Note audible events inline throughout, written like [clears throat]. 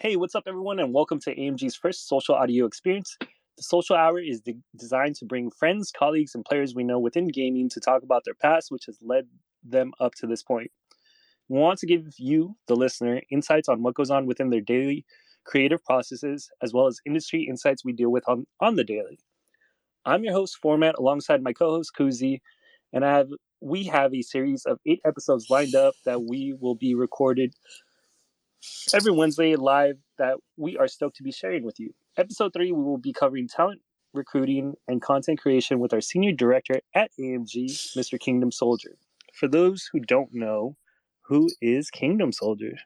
Hey, what's up, everyone, and welcome to AMG's first social audio experience. The social hour is de- designed to bring friends, colleagues, and players we know within gaming to talk about their past, which has led them up to this point. We want to give you, the listener, insights on what goes on within their daily creative processes, as well as industry insights we deal with on, on the daily. I'm your host, Phormat, alongside my co-host, Koozie, and I have we have a series of eight episodes lined up that we will be recorded every Wednesday live that we are stoked to be sharing with you. Episode three, we will be covering talent recruiting and content creation with our senior director at AMG, Mr. Kingdom Soldier. For those who don't know, who is Kingdom Soldier?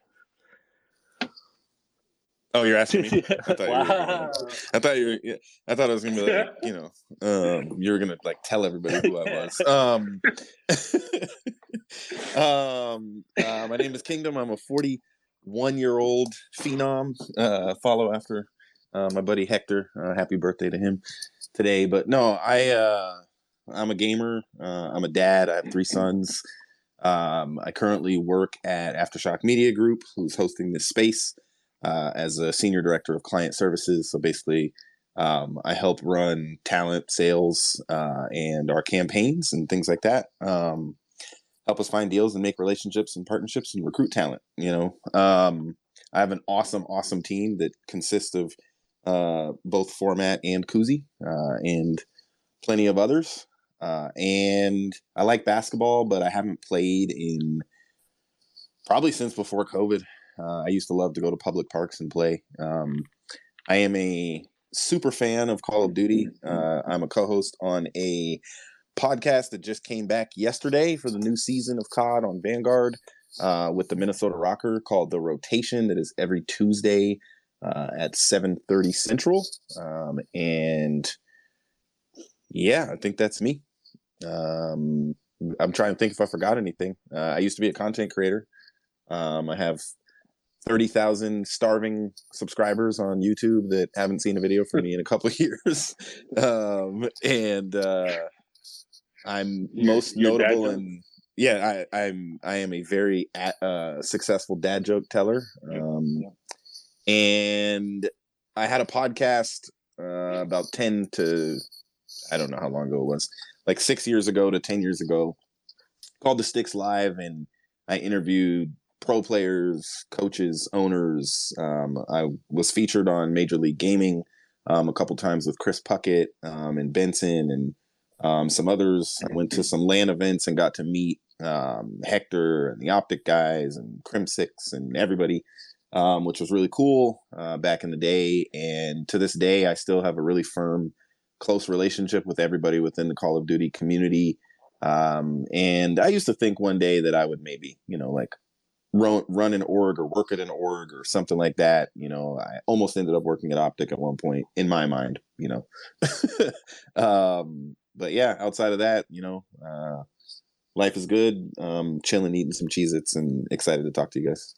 Oh, you're asking me. [laughs] I thought wow. you were gonna, I thought you were. Yeah, I thought it was gonna be like you know, um, you were gonna like tell everybody who I was. [laughs] Um, [laughs] um, uh, my name is Kingdom. I'm a 40 one year old phenom. Uh, follow after uh, my buddy Hector. Uh, happy birthday to him today. But no, I uh, I'm a gamer. Uh, I'm a dad. I have three sons. Um, I currently work at Aftershock Media Group, who's hosting this space uh, as a senior director of client services. So basically, um, I help run talent, sales, uh, and our campaigns and things like that. Um, help us find deals and make relationships and partnerships and recruit talent. You know, um, I have an awesome, awesome team that consists of uh, both Phormat and Koozie uh, and plenty of others. Uh, and I like basketball, but I haven't played in probably since before COVID. Uh, I used to love to go to public parks and play. Um, I am a super fan of Call of Duty. Uh, I'm a co-host on a podcast that just came back yesterday for the new season of COD on Vanguard uh, with the Minnesota Røkkr called The Rotation. That is every Tuesday uh, at 7.30 Central. Um, and yeah, I think that's me. Um, I'm trying to think if I forgot anything. Uh, I used to be a content creator. Um, I have 30,000 starving subscribers on YouTube that haven't seen a video from me in a couple of [laughs] years. Um, and uh, I'm most Your notable in yeah, I, I'm I am a very uh, successful dad joke teller, um, and I had a podcast uh, about ten to I don't know how long ago it was, like six years ago to ten years ago, called the Sticks Live, and I interviewed pro players, coaches, owners. Um, I was featured on Major League Gaming um, a couple times with Chris Puckett um, and Benson and um, some others. I went to some LAN events and got to meet um, Hector and the Optic guys and Crimsix and everybody, um, which was really cool uh, back in the day. And to this day, I still have a really firm, close relationship with everybody within the Call of Duty community. Um, and I used to think one day that I would maybe, you know, like run, run an org or work at an org or something like that. You know, I almost ended up working at Optic at one point in my mind, you know. [laughs] um, but yeah, outside of that, you know, uh, life is good. Um, chilling, eating some Cheez Its, and excited to talk to you guys.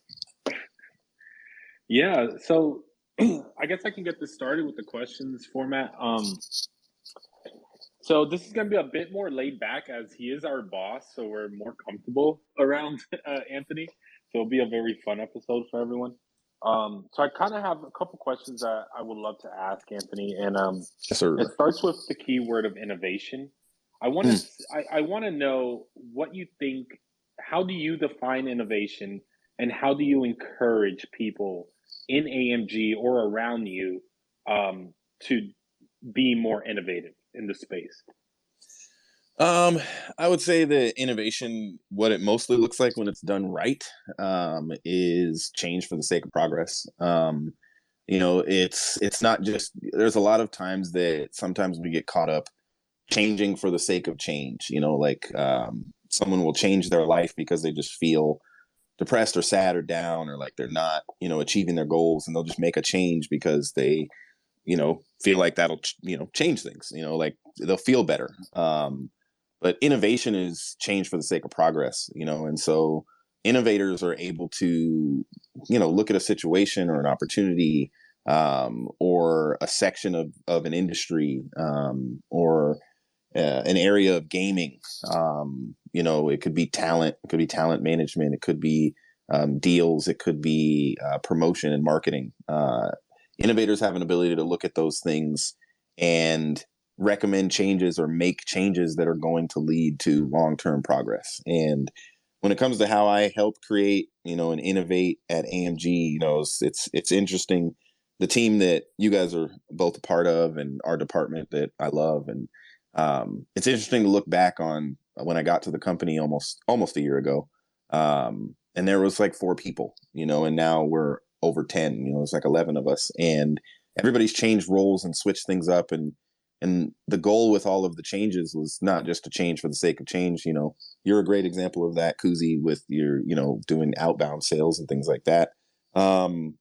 Yeah, so [clears throat] I guess I can get this started with the questions Phormat. Um, so this is going to be a bit more laid back as he is our boss, so we're more comfortable [laughs] around uh, Anthony. So it'll be a very fun episode for everyone. Um, so I kind of have a couple questions that I would love to ask Anthony, and um, yes, it starts with the keyword of innovation. I want to mm. I, I want to know what you think. How do you define innovation, and how do you encourage people in AMG or around you um, to be more innovative in the space? Um, I would say the innovation, what it mostly looks like when it's done right, um, is change for the sake of progress. Um, you know, it's it's not just. There's a lot of times that sometimes we get caught up changing for the sake of change. You know, like um, someone will change their life because they just feel depressed or sad or down or like they're not, you know, achieving their goals, and they'll just make a change because they, you know, feel like that'll you know change things. You know, like they'll feel better. Um, but innovation is change for the sake of progress you know and so innovators are able to you know look at a situation or an opportunity um, or a section of, of an industry um, or uh, an area of gaming um, you know it could be talent it could be talent management it could be um, deals, it could be uh, promotion and marketing. Uh, innovators have an ability to look at those things and recommend changes or make changes that are going to lead to long-term progress. And when it comes to how I help create, you know, and innovate at AMG, you know, it's it's, it's interesting. The team that you guys are both a part of, and our department that I love, and um, it's interesting to look back on when I got to the company almost almost a year ago, um, and there was like four people, you know, and now we're over ten. You know, it's like eleven of us, and everybody's changed roles and switched things up, and and the goal with all of the changes was not just to change for the sake of change. You know, you're a great example of that, Koozie, with your you know doing outbound sales and things like that. Um,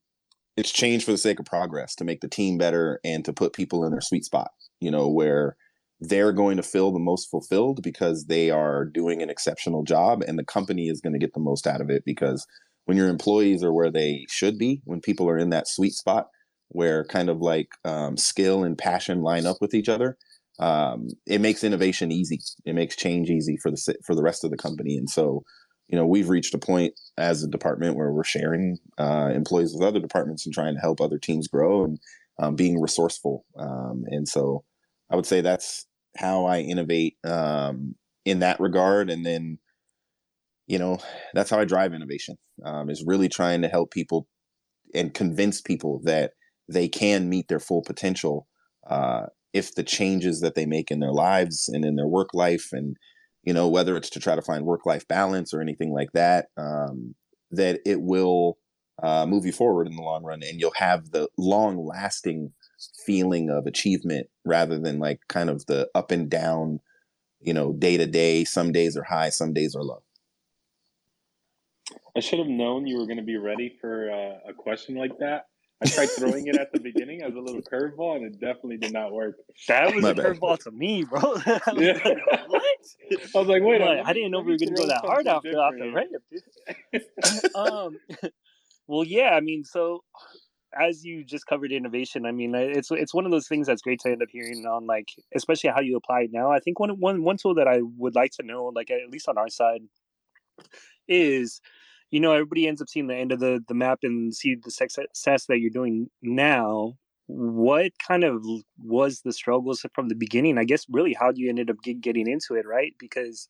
it's change for the sake of progress to make the team better and to put people in their sweet spot. You know, where they're going to feel the most fulfilled because they are doing an exceptional job and the company is going to get the most out of it because when your employees are where they should be when people are in that sweet spot where kind of like um, skill and passion line up with each other, um, it makes innovation easy. It makes change easy for the for the rest of the company. And so, you know, we've reached a point as a department where we're sharing uh, employees with other departments and trying to help other teams grow and um, being resourceful. Um, and so, I would say that's how I innovate um, in that regard. And then, you know, that's how I drive innovation. Um, is really trying to help people and convince people that they can meet their full potential uh, if the changes that they make in their lives and in their work life and you know whether it's to try to find work life balance or anything like that um, that it will uh, move you forward in the long run and you'll have the long lasting feeling of achievement rather than like kind of the up and down you know day to day some days are high some days are low. I should have known you were going to be ready for uh, a question like that I tried throwing it at the [laughs] beginning as a little curveball, and it definitely did not work. That was My a curveball to me, bro. [laughs] I yeah. Like, what? I was like, wait, like, I didn't know we were going to go that hard after off the ramp. um, [laughs] well, yeah, I mean, so as you just covered innovation, I mean, it's it's one of those things that's great to end up hearing on, like, especially how you apply it now. I think one one one tool that I would like to know, like at least on our side, is you know everybody ends up seeing the end of the the map and see the success that you're doing now. What kind of was the struggles from the beginning? I guess really how you ended up get, getting into it right? Because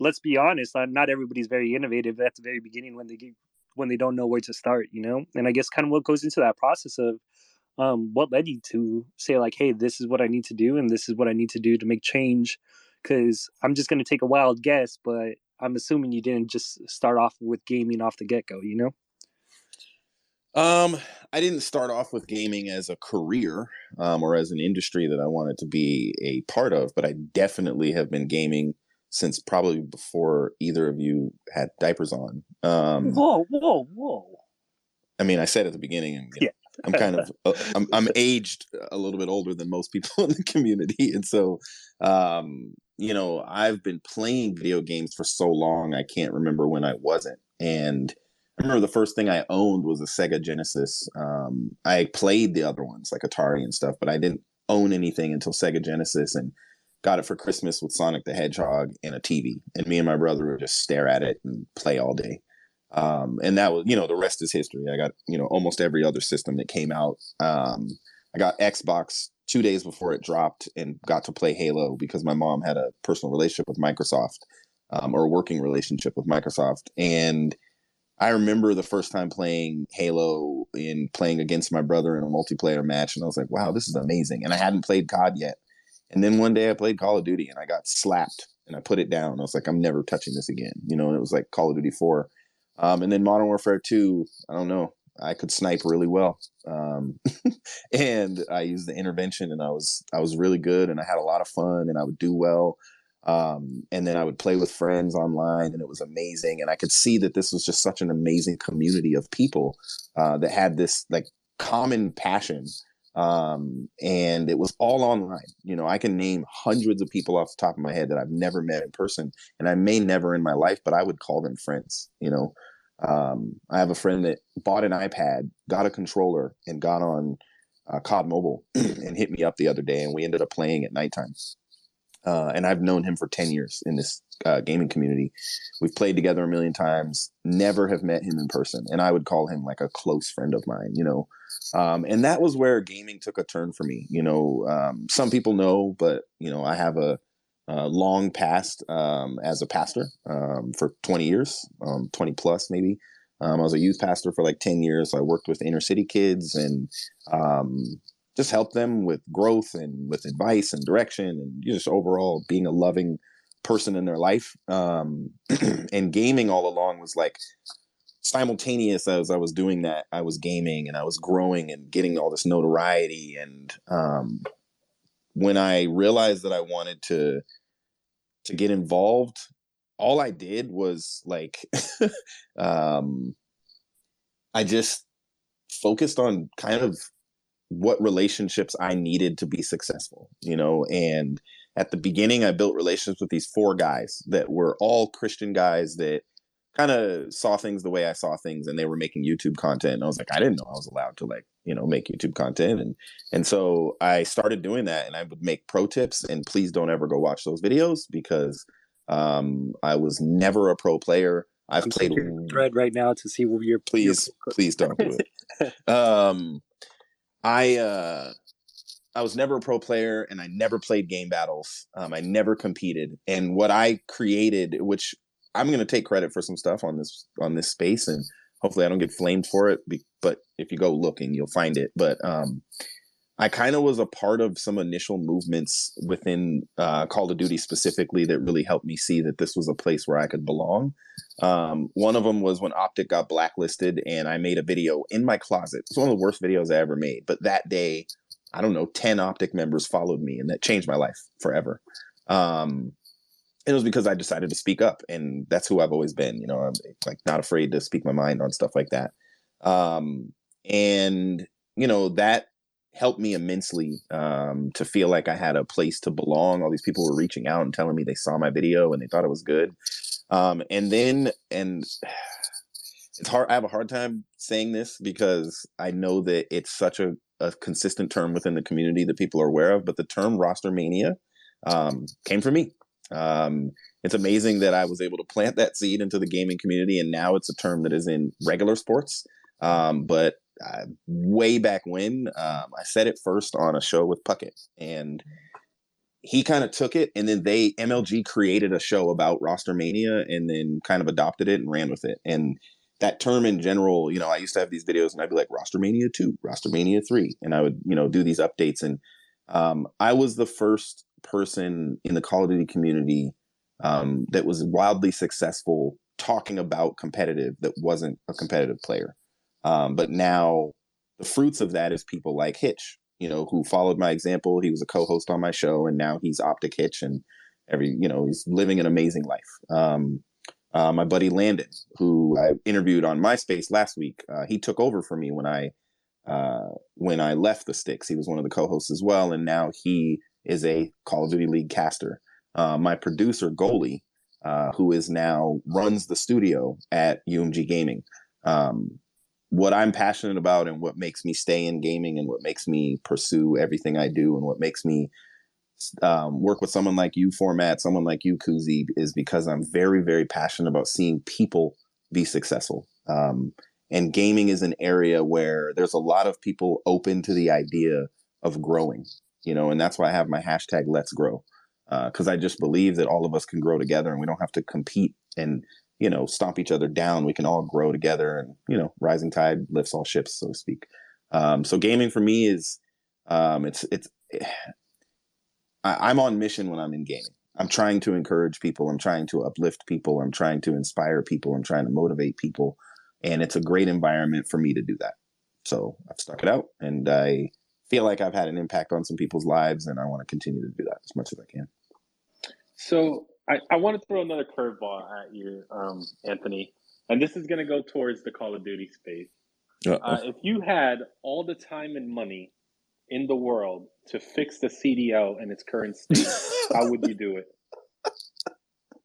let's be honest not, not everybody's very innovative at the very beginning when they get when they don't know where to start you know? And i guess kind of what goes into that process of um, what led you to say like hey this is what i need to do and this is what i need to do to make change because i'm just going to take a wild guess but I'm assuming you didn't just start off with gaming off the get go, you know? Um, I didn't start off with gaming as a career um, or as an industry that I wanted to be a part of, but I definitely have been gaming since probably before either of you had diapers on. Um, whoa, whoa, whoa! I mean, I said at the beginning, and you know, yeah. I'm kind of [laughs] uh, I'm I'm aged a little bit older than most people [laughs] in the community, and so um, you know, I've been playing video games for so long, I can't remember when I wasn't. And I remember the first thing I owned was a Sega Genesis. Um, I played the other ones like Atari and stuff, but I didn't own anything until Sega Genesis and got it for Christmas with Sonic the Hedgehog and a TV. And me and my brother would just stare at it and play all day. Um, and that was, you know, the rest is history. I got, you know, almost every other system that came out. Um, I got Xbox two days before it dropped and got to play Halo because my mom had a personal relationship with Microsoft um, or a working relationship with Microsoft. And I remember the first time playing Halo in playing against my brother in a multiplayer match, and I was like, "Wow, this is amazing!" And I hadn't played COD yet. And then one day I played Call of Duty, and I got slapped, and I put it down. I was like, "I'm never touching this again," you know. And it was like Call of Duty Four, um, and then Modern Warfare Two. I don't know. I could snipe really well, um, [laughs] and I used the intervention, and I was I was really good, and I had a lot of fun, and I would do well. Um, and then I would play with friends online, and it was amazing. And I could see that this was just such an amazing community of people uh, that had this like common passion, um, and it was all online. You know, I can name hundreds of people off the top of my head that I've never met in person, and I may never in my life, but I would call them friends. You know, um, I have a friend that bought an iPad, got a controller, and got on uh, COD Mobile [clears throat] and hit me up the other day, and we ended up playing at nighttime. uh, and I've known him for ten years in this uh, gaming community. We've played together a million times. Never have met him in person, and I would call him like a close friend of mine. You know, um, and that was where gaming took a turn for me. You know, um, some people know, but you know, I have a, a long past um, as a pastor um, for 20 years, um, 20 plus maybe. Um, I was a youth pastor for like 10 years. I worked with inner city kids and just helped them with growth and with advice and direction and just overall being a loving person in their life. [clears throat] and gaming all along was like simultaneous as I was doing that, I was gaming and I was growing and getting all this notoriety. And um, when I realized that I wanted to to get involved, all I did was like, [laughs] um, I just focused on kind of what relationships I needed to be successful, you know, and at the beginning I built relationships with these four guys that were all Christian guys that kind of saw things the way I saw things and they were making YouTube content and I was like I didn't know I was allowed to like you know make YouTube content and and so I started doing that and I would make pro tips and please don't ever go watch those videos because um I was never a pro player I've I'm played thread right now to see what your please please don't do it [laughs] um I uh I was never a pro player and I never played game battles. Um, I never competed. And what I created, which I'm going to take credit for some stuff on this on this space, and hopefully I don't get flamed for it. But if you go looking, you'll find it. But um, I kind of was a part of some initial movements within uh, Call of Duty specifically that really helped me see that this was a place where I could belong. Um, one of them was when Optic got blacklisted, and I made a video in my closet. It's one of the worst videos I ever made. But that day, I don't know, ten Optic members followed me, and that changed my life forever. Um, it was because I decided to speak up, and that's who I've always been. You know, I'm like not afraid to speak my mind on stuff like that. Um, and you know that helped me immensely um, to feel like I had a place to belong. All these people were reaching out and telling me they saw my video and they thought it was good. Um, and then, and [sighs] it's hard. I have a hard time saying this because I know that it's such a, a consistent term within the community that people are aware of. But the term roster mania um, came from me. Um, it's amazing that I was able to plant that seed into the gaming community, and now it's a term that is in regular sports. Um, but uh, way back when, um, I said it first on a show with Puckett, and he kind of took it, and then they MLG created a show about roster mania, and then kind of adopted it and ran with it. And that term in general, you know, I used to have these videos, and I'd be like roster mania two, roster mania three, and I would you know do these updates, and um, I was the first person in the Call of Duty community um, that was wildly successful talking about competitive that wasn't a competitive player. Um, but now the fruits of that is people like Hitch, you know, who followed my example. He was a co-host on my show, and now he's Optic Hitch, and every you know he's living an amazing life. Um, uh, my buddy Landon, who I interviewed on my space last week, uh, he took over for me when I uh, when I left the Sticks. He was one of the co-hosts as well, and now he is a Call of Duty League caster. Uh, my producer Goalie, uh, who is now runs the studio at UMG Gaming. Um, what I'm passionate about and what makes me stay in gaming and what makes me pursue everything I do and what makes me um, work with someone like you, Phormat, someone like you, Koozie, is because I'm very, very passionate about seeing people be successful. Um, and gaming is an area where there's a lot of people open to the idea of growing you know, and that's why I have my hashtag Let's Grow because uh, I just believe that all of us can grow together and we don't have to compete and you know stomp each other down. We can all grow together, and you know, rising tide lifts all ships, so to speak. Um, so gaming for me is um, it's it's I, I'm on mission when I'm in gaming. I'm trying to encourage people. I'm trying to uplift people. I'm trying to inspire people. I'm trying to motivate people, and it's a great environment for me to do that. So I've stuck it out, and I feel like I've had an impact on some people's lives, and I want to continue to do that as much as I can. So I, I want to throw another curveball at you, um, Anthony, and this is going to go towards the Call of Duty space. Uh, if you had all the time and money in the world to fix the CDL in its current state, how would you do it?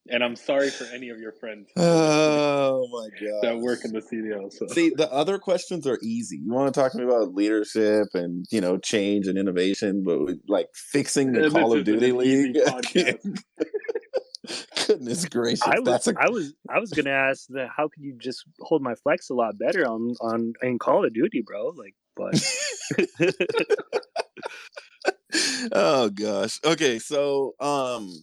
And I'm sorry for any of your friends [sighs] Oh my god. [laughs] that work in the CDL. So See, the other questions are easy. You want to talk to me about leadership and you know change and innovation, but with, like fixing the This Call of Duty League. [laughs] [laughs] Goodness gracious, I was, that's a I was, I was gonna ask that. How could you just hold my flex a lot better on on in Call of Duty, bro? Like, but oh gosh. Okay, so um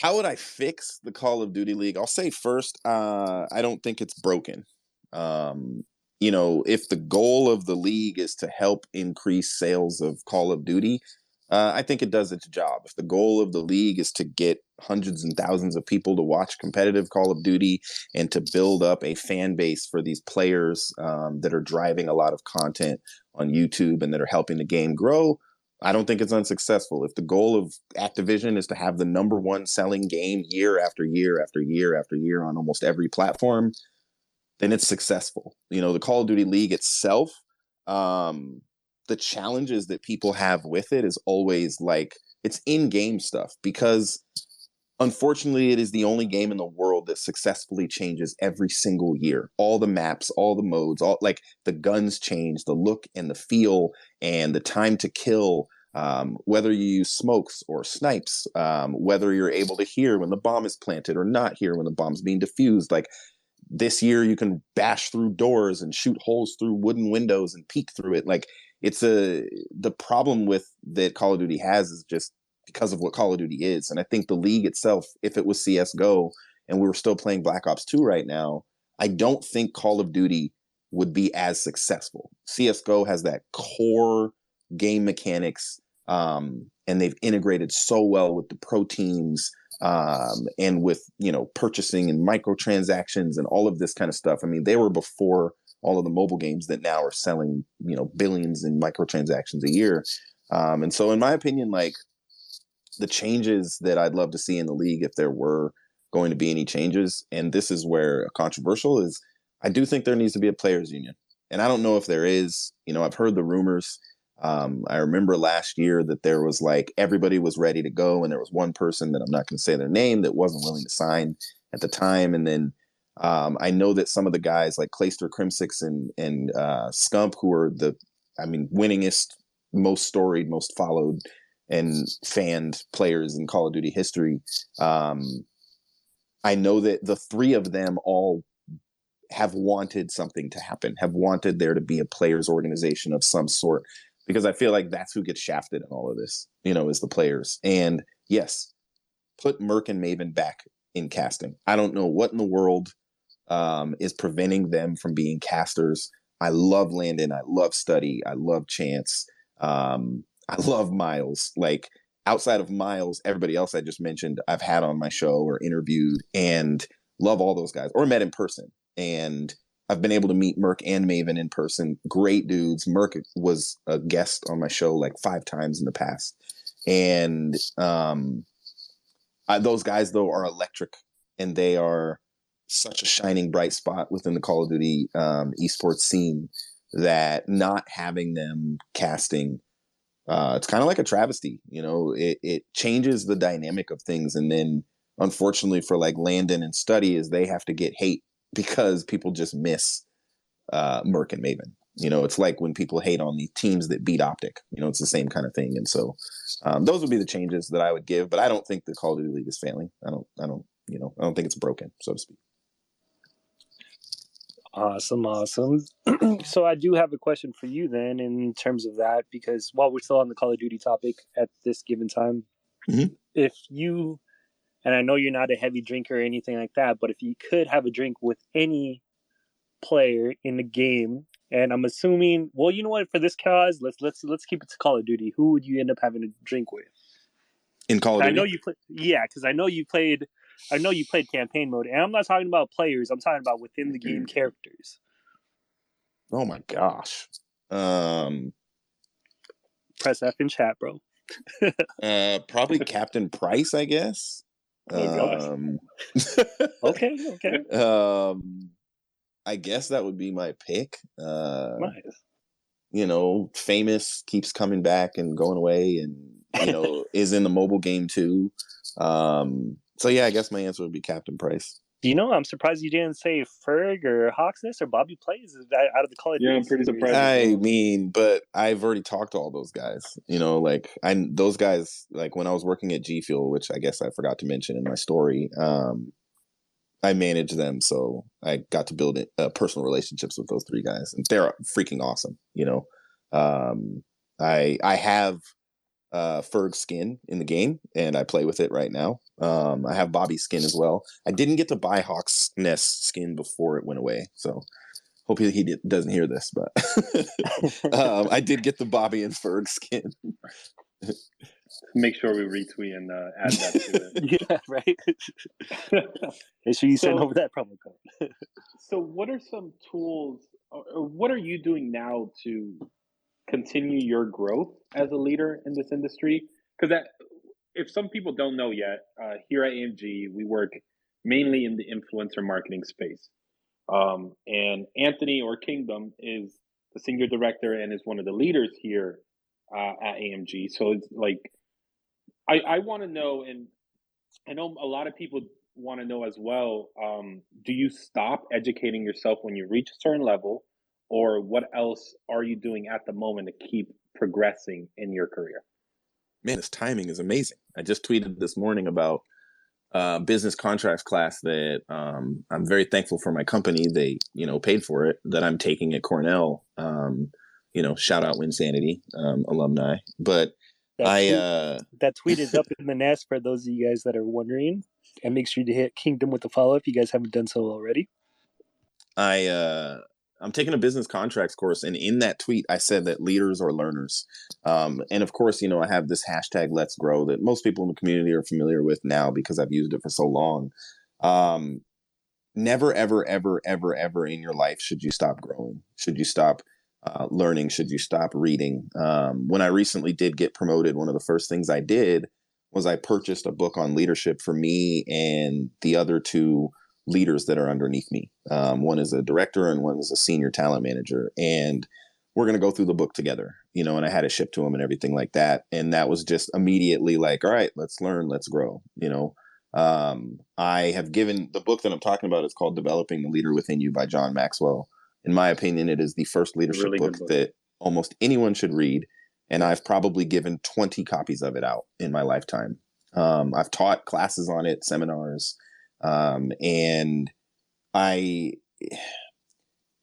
how would I fix the Call of Duty League? I'll say first, uh I don't think it's broken. Um you know, if the goal of the league is to help increase sales of Call of Duty, uh, I think it does its job. If the goal of the league is to get hundreds and thousands of people to watch competitive Call of Duty and to build up a fan base for these players um, that are driving a lot of content on YouTube and that are helping the game grow, I don't think it's unsuccessful. If the goal of Activision is to have the number one selling game year after year after year after year on almost every platform, then it's successful. You know, the Call of Duty League itself, um, the challenges that people have with it is always like it's in-game stuff because unfortunately it is the only game in the world that successfully changes every single year. All the maps all the modes all like the guns change the look and the feel and the time to kill um, whether you use smokes or snipes um, whether you're able to hear when the bomb is planted or not hear when the bomb's being diffused like this year you can bash through doors and shoot holes through wooden windows and peek through it. Like it's a the problem with that call of duty has is just because of what call of duty is and i think the league itself if it was csgo and we were still playing black ops 2 right now i don't think call of duty would be as successful csgo has that core game mechanics um, and they've integrated so well with the pro teams um, and with you know purchasing and microtransactions and all of this kind of stuff. I mean, they were before all of the mobile games that now are selling you know billions in microtransactions a year. Um, and so, in my opinion, like the changes that I'd love to see in the league, if there were going to be any changes, and this is where controversial is, I do think there needs to be a players union, and I don't know if there is. You know, I've heard the rumors. Um, I remember last year that there was like everybody was ready to go, and there was one person that I'm not going to say their name that wasn't willing to sign at the time. And then um, I know that some of the guys like Clayster Crimsix and and uh, who are the, I mean, winningest, most storied, most followed, and fanned players in Call of Duty history. Um, I know that the three of them all have wanted something to happen, have wanted there to be a players organization of some sort because I feel like that's who gets shafted in all of this, you know, is the players. And yes, put Merc and Maven back in casting. I don't know what in the world um, is preventing them from being casters. I love Landon. I love Study. I love Chance. Um, I love Miles. Like outside of Miles, everybody else I just mentioned, I've had on my show or interviewed and love all those guys or met in person. And I've been able to meet Merc and Maven in person. Great dudes. Merc was a guest on my show like five times in the past, and um, I, those guys though are electric, and they are such a shining bright spot within the Call of Duty um, esports scene that not having them casting. Uh, it's kind of like a travesty, you know. It it changes the dynamic of things, and then unfortunately for like Landon and Study, is they have to get hate because people just miss uh, Merc and Maven. You know, it's like when people hate on the teams that beat Optic. You know, it's the same kind of thing. And so, um, those would be the changes that I would give. But I don't think the Call of Duty League is failing. I don't. I don't. You know, I don't think it's broken, so to speak. Awesome, awesome. [clears throat] so I do have a question for you then in terms of that because while we're still on the Call of Duty topic at this given time, Mhm. if you and I know you're not a heavy drinker or anything like that, but if you could have a drink with any player in the game, and I'm assuming, well, you know what, for this cause, let's let's let's keep it to Call of Duty. Who would you end up having a drink with? In Call of Duty. I know you play, yeah, because I know you played, I know you played campaign mode, and I'm not talking about players. I'm talking about within the game characters. oh my gosh. Um, Press F in chat, bro. [laughs] uh, probably Captain Price, I guess. Oh, gosh. um, [laughs] Okay, okay, um, I guess that would be my pick. Uh, nice. you know, famous keeps coming back and going away, and you know [laughs] is in the mobile game too. Um, so yeah, I guess my answer would be Captain Price. You know, I'm surprised you didn't say Ferg or Hawksness or Bobby Plays out of the college. Yeah, I'm pretty surprised. I mean, but I've already talked to all those guys. You know, like I those guys. Like when I was working at G Fuel, which I guess I forgot to mention in my story. Um, I managed them, so I got to build uh, personal relationships with those three guys, and they're freaking awesome. You know, um, I I have uh, Ferg skin in the game, and I play with it right now. Um, I have Bobby skin as well. I didn't get to buy Hawk's Nest skin before it went away, so hope he, he doesn't hear this. But [laughs] um, I did get the Bobby and Ferg skin. Make sure we retweet and uh, add that to it. [laughs] yeah, right. [laughs] Make sure you send so, over that promo code. so, what are some tools, or what are you doing now to continue your growth as a leader in this industry? Because if some people don't know yet, uh, here at AMG, we work mainly in the influencer marketing space. Um, and Anthony or Kingdom is the senior director and is one of the leaders here uh, at AMG. So it's like, I, I want to know, and I know a lot of people want to know as well um, do you stop educating yourself when you reach a certain level? Or what else are you doing at the moment to keep progressing in your career? Man, this timing is amazing. I just tweeted this morning about uh, business contracts class that um, I'm very thankful for my company. They, you know, paid for it that I'm taking at Cornell. Um, you know, shout out Winsanity um, alumni. But that I tweet, uh, that tweet is up [laughs] in the nest for those of you guys that are wondering, and make sure to hit Kingdom with a follow if you guys haven't done so already. I uh, I'm taking a business contracts course, and in that tweet, I said that leaders are learners. Um, and of course, you know, I have this hashtag Let's Grow that most people in the community are familiar with now because I've used it for so long. Um, never, ever, ever, ever, ever in your life should you stop growing. Should you stop uh, learning? Should you stop reading? Um, when I recently did get promoted, one of the first things I did was I purchased a book on leadership for me and the other two leaders that are underneath me. Um, one is a director and one is a senior talent manager. And we're going to go through the book together, you know, and I had it shipped to them and everything like that. And that was just immediately like, all right, let's learn, let's grow, you know. Um, I have given the book that I'm talking about is called Developing the Leader Within You by John Maxwell. In my opinion, it is the first leadership really book, book that almost anyone should read. And I've probably given 20 copies of it out in my lifetime. Um, I've taught classes on it, seminars. Um, and I,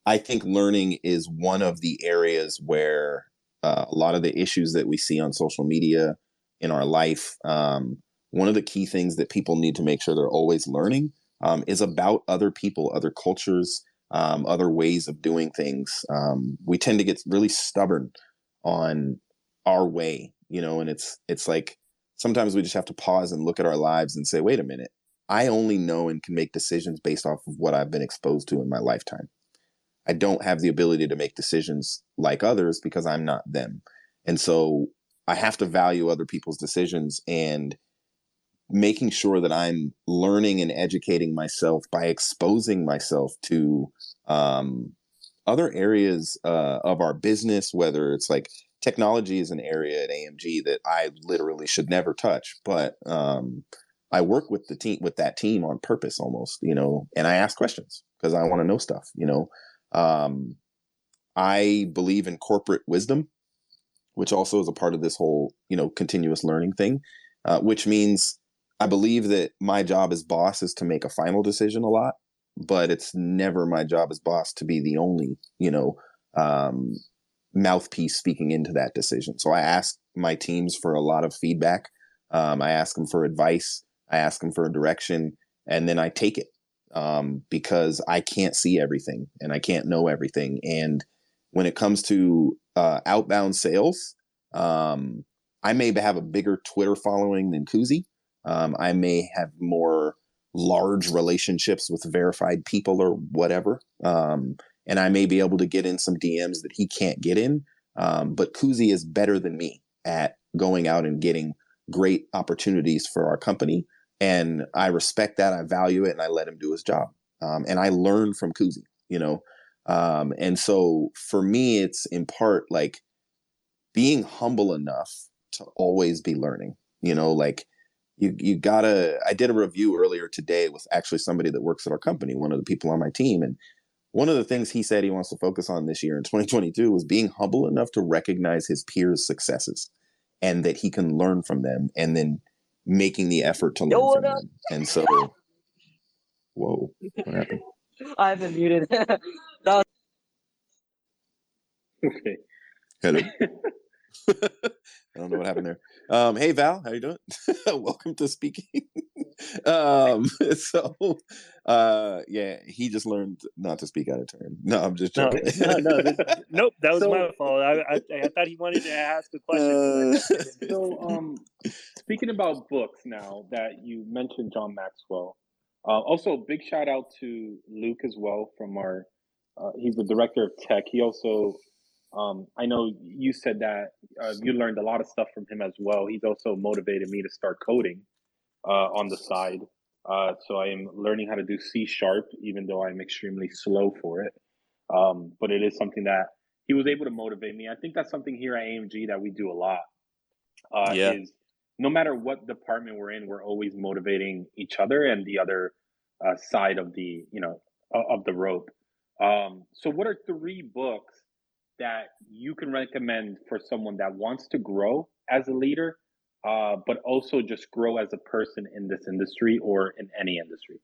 I think learning is one of the areas where uh, a lot of the issues that we see on social media in our life, um, one of the key things that people need to make sure they're always learning um, is about other people, other cultures, um, other ways of doing things. Um, we tend to get really stubborn on our way, you know, and it's it's like sometimes we just have to pause and look at our lives and say, wait a minute, I only know and can make decisions based off of what I've been exposed to in my lifetime. I don't have the ability to make decisions like others because I'm not them. And so I have to value other people's decisions and making sure that I'm learning and educating myself by exposing myself to um, other areas uh, of our business, whether it's like technology is an area at AMG that I literally should never touch, but um, I work with the team with that team on purpose almost, you know, and I ask questions because I want to know stuff, you know. Um, I believe in corporate wisdom, which also is a part of this whole, you know, continuous learning thing, uh, which means I believe that my job as boss is to make a final decision a lot, but it's never my job as boss to be the only, you know, um, mouthpiece speaking into that decision. So I ask my teams for a lot of feedback. Um, I ask them for advice. I ask them for a direction, and then I take it um, because I can't see everything and I can't know everything. And when it comes to uh, outbound sales, um, I may have a bigger Twitter following than Koozie. Um, I may have more large relationships with verified people or whatever. Um, and I may be able to get in some DMs that he can't get in. Um, but Koozie is better than me at going out and getting great opportunities for our company and I respect that. I value it, and I let him do his job. Um, and I learn from Koozie, you know. Um, and so for me, it's in part like being humble enough to always be learning. You know, like you you gotta. I did a review earlier today with actually somebody that works at our company, one of the people on my team, and one of the things he said he wants to focus on this year in 2022 was being humble enough to recognize his peers' successes and that he can learn from them and then making the effort to learn from them. And so, whoa, what happened? [laughs] I haven't muted. [laughs] Okay. Hello. [laughs] I don't know what happened there. Um, hey Val, how you doing? [laughs] Welcome to speaking. [laughs] um, [laughs] so, uh, yeah, he just learned not to speak out of turn. No, I'm just No, joking. no, no. This, nope, that was So- my fault. I, I, I thought he wanted to ask a question. Uh, So, um, speaking about books now that you mentioned John Maxwell, uh, also big shout out to Luke as well from our. Uh, he's the director of tech. He also, um, I know you said that uh, you learned a lot of stuff from him as well. He's also motivated me to start coding uh, on the side. Uh, so I am learning how to do C sharp, even though I'm extremely slow for it. Um, but it is something that he was able to motivate me. I think that's something here at AMG that we do a lot. Uh, Yeah. Is no matter what department we're in, we're always motivating each other and the other uh, side of the you know of the rope. Um, so, what are three books that you can recommend for someone that wants to grow as a leader, uh, but also just grow as a person in this industry or in any industry?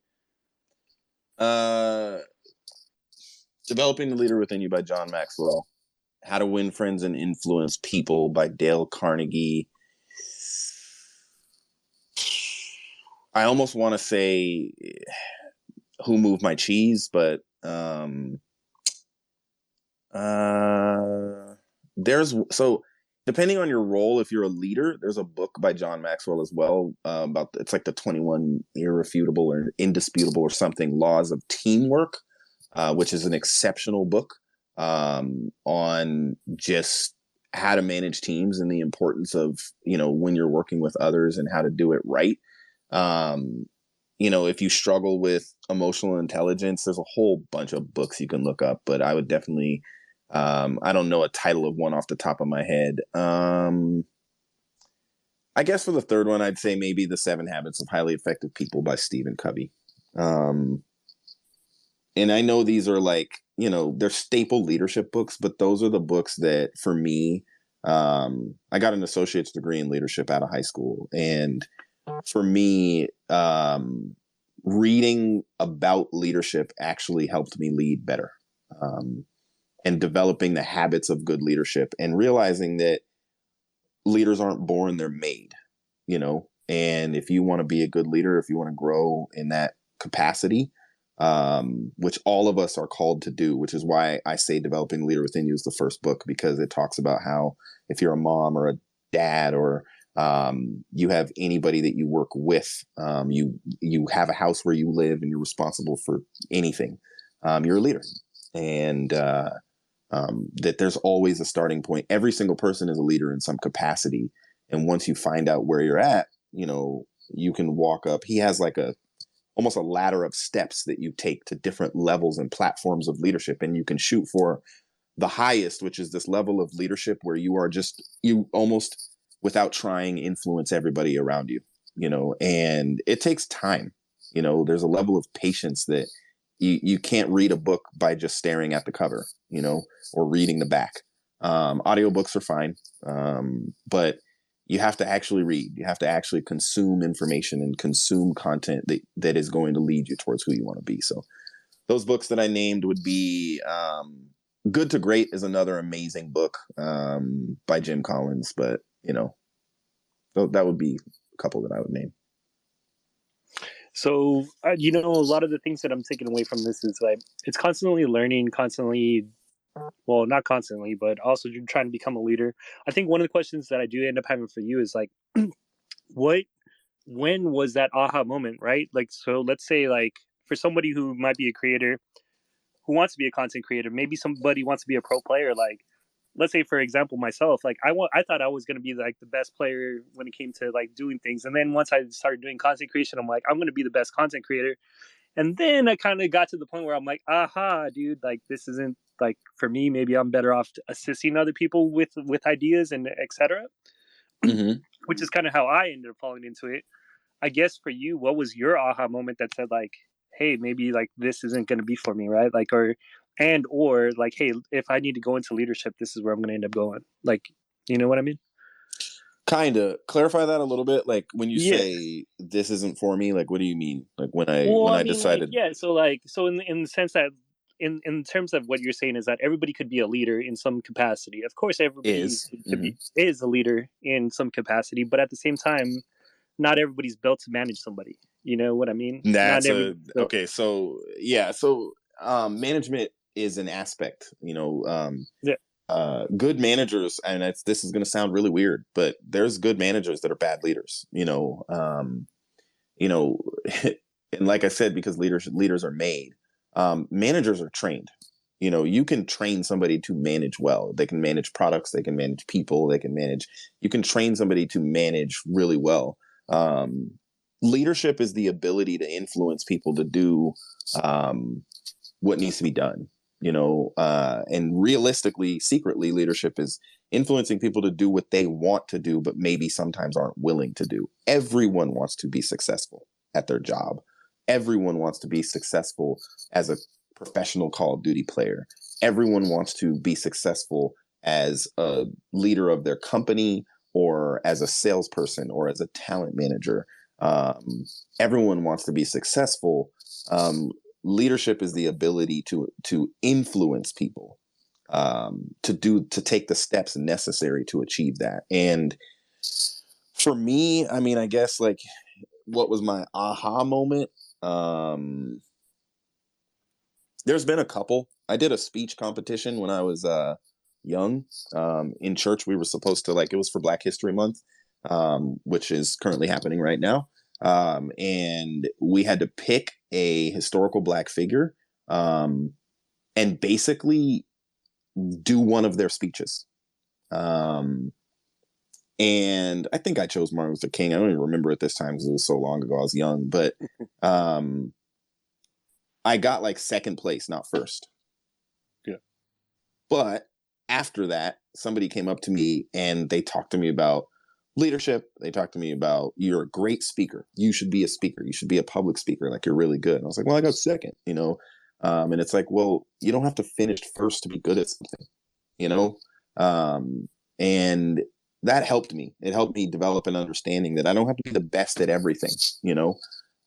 uh, Developing the Leader Within You by John Maxwell. How to Win Friends and Influence People by Dale Carnegie. I almost want to say [sighs] Who Moved My Cheese, but um, uh, there's so depending on your role, if you're a leader, there's a book by John Maxwell as well uh, about it's like the 21 irrefutable or indisputable or something laws of teamwork, uh, which is an exceptional book um, on just how to manage teams and the importance of you know when you're working with others and how to do it right. Um, you know, if you struggle with emotional intelligence, there's a whole bunch of books you can look up, but I would definitely um, I don't know a title of one off the top of my head. Um, I guess for the third one, I'd say maybe The Seven Habits of Highly Effective People by Stephen Covey. Um, and I know these are like, you know, they're staple leadership books, but those are the books that for me, um, I got an associate's degree in leadership out of high school. And for me, um, reading about leadership actually helped me lead better. Um, and developing the habits of good leadership and realizing that leaders aren't born, they're made, you know. And if you want to be a good leader, if you want to grow in that capacity, um, which all of us are called to do, which is why I say Developing Leader Within You is the first book because it talks about how if you're a mom or a dad or um, you have anybody that you work with, um, you you have a house where you live and you're responsible for anything. Um, you're a leader, and uh, um, that there's always a starting point. Every single person is a leader in some capacity, and once you find out where you're at, you know you can walk up. He has like a almost a ladder of steps that you take to different levels and platforms of leadership, and you can shoot for the highest, which is this level of leadership where you are just you almost without trying influence everybody around you you know? And it takes time. You know there's a level of patience that you, you can't read a book by just staring at the cover you know or reading the back. Um, audiobooks are fine um, but you have to actually read. You have to actually consume information and consume content that, that is going to lead you towards who you want to be. So those books that i named would be um, good to great is another amazing book um, by jim collins but you know so that would be a couple that i would name. So, uh, you know, a lot of the things that I'm taking away from this is like it's constantly learning, constantly, well, not constantly, but also you're trying to become a leader. I think one of the questions that I do end up having for you is like, [clears throat] what, when was that aha moment, right? Like, so let's say, like, for somebody who might be a creator, who wants to be a content creator, maybe somebody wants to be a pro player, like, let's say for example myself like i want i thought i was going to be like the best player when it came to like doing things and then once i started doing content creation i'm like i'm going to be the best content creator and then i kind of got to the point where i'm like aha dude like this isn't like for me maybe i'm better off assisting other people with with ideas and etc mm-hmm. [clears throat] which is kind of how i ended up falling into it I guess for you, what was your aha moment that said like, hey, maybe like this isn't going to be for me, right? Like, or and or like, hey, if I need to go into leadership, this is where I'm going to end up going. Like, you know what I mean? Kind of clarify that a little bit. Like when you Yeah. say this isn't for me, like what do you mean? Like when I Well, when I, mean, like, decided yeah. So like, so in in the sense that. In, in terms of what you're saying is that everybody could be a leader in some capacity. Of course, everybody Is, mm-hmm. be, is a leader in some capacity, but at the same time, not everybody's built to manage somebody. You know what I mean? That's not a, okay. So yeah, so um, management is an aspect. You know, um, Yeah. uh, good managers, and it's, this is going to sound really weird, but there's good managers that are bad leaders. You know, um, you know, [laughs] and like I said, because leaders leaders are made, um, managers are trained. You know, you can train somebody to manage well. They can manage products. They can manage people. They can manage. You can train somebody to manage really well. Um, leadership is the ability to influence people to do um, what needs to be done you know uh, and realistically secretly leadership is influencing people to do what they want to do but maybe sometimes aren't willing to do everyone wants to be successful at their job everyone wants to be successful as a professional call of duty player. Everyone wants to be successful as a leader of their company or as a salesperson or as a talent manager. Um, everyone wants to be successful. Um, leadership is the ability to to influence people um, to do to take the steps necessary to achieve that. And for me i mean i guess like what was my aha moment um there's been a couple. I did a speech competition when i was uh young. Um in church we were supposed to like it was for black history month um which is currently happening right now. Um and we had to pick a historical black figure um and basically do one of their speeches. Um and I think I chose Martin Luther King. I don't even remember at this time because it was so long ago. I was young, but [laughs] um, I got like second place, not first. Yeah. But after that, somebody came up to me and they talked to me about leadership. They talked to me about you're a great speaker. You should be a speaker. You should be a public speaker. Like you're really good. And I was like, well, I got second. You know, um, and it's like, well, you don't have to finish first to be good at something. You know, um, and that helped me. It helped me develop an understanding that I don't have to be the best at everything, you know?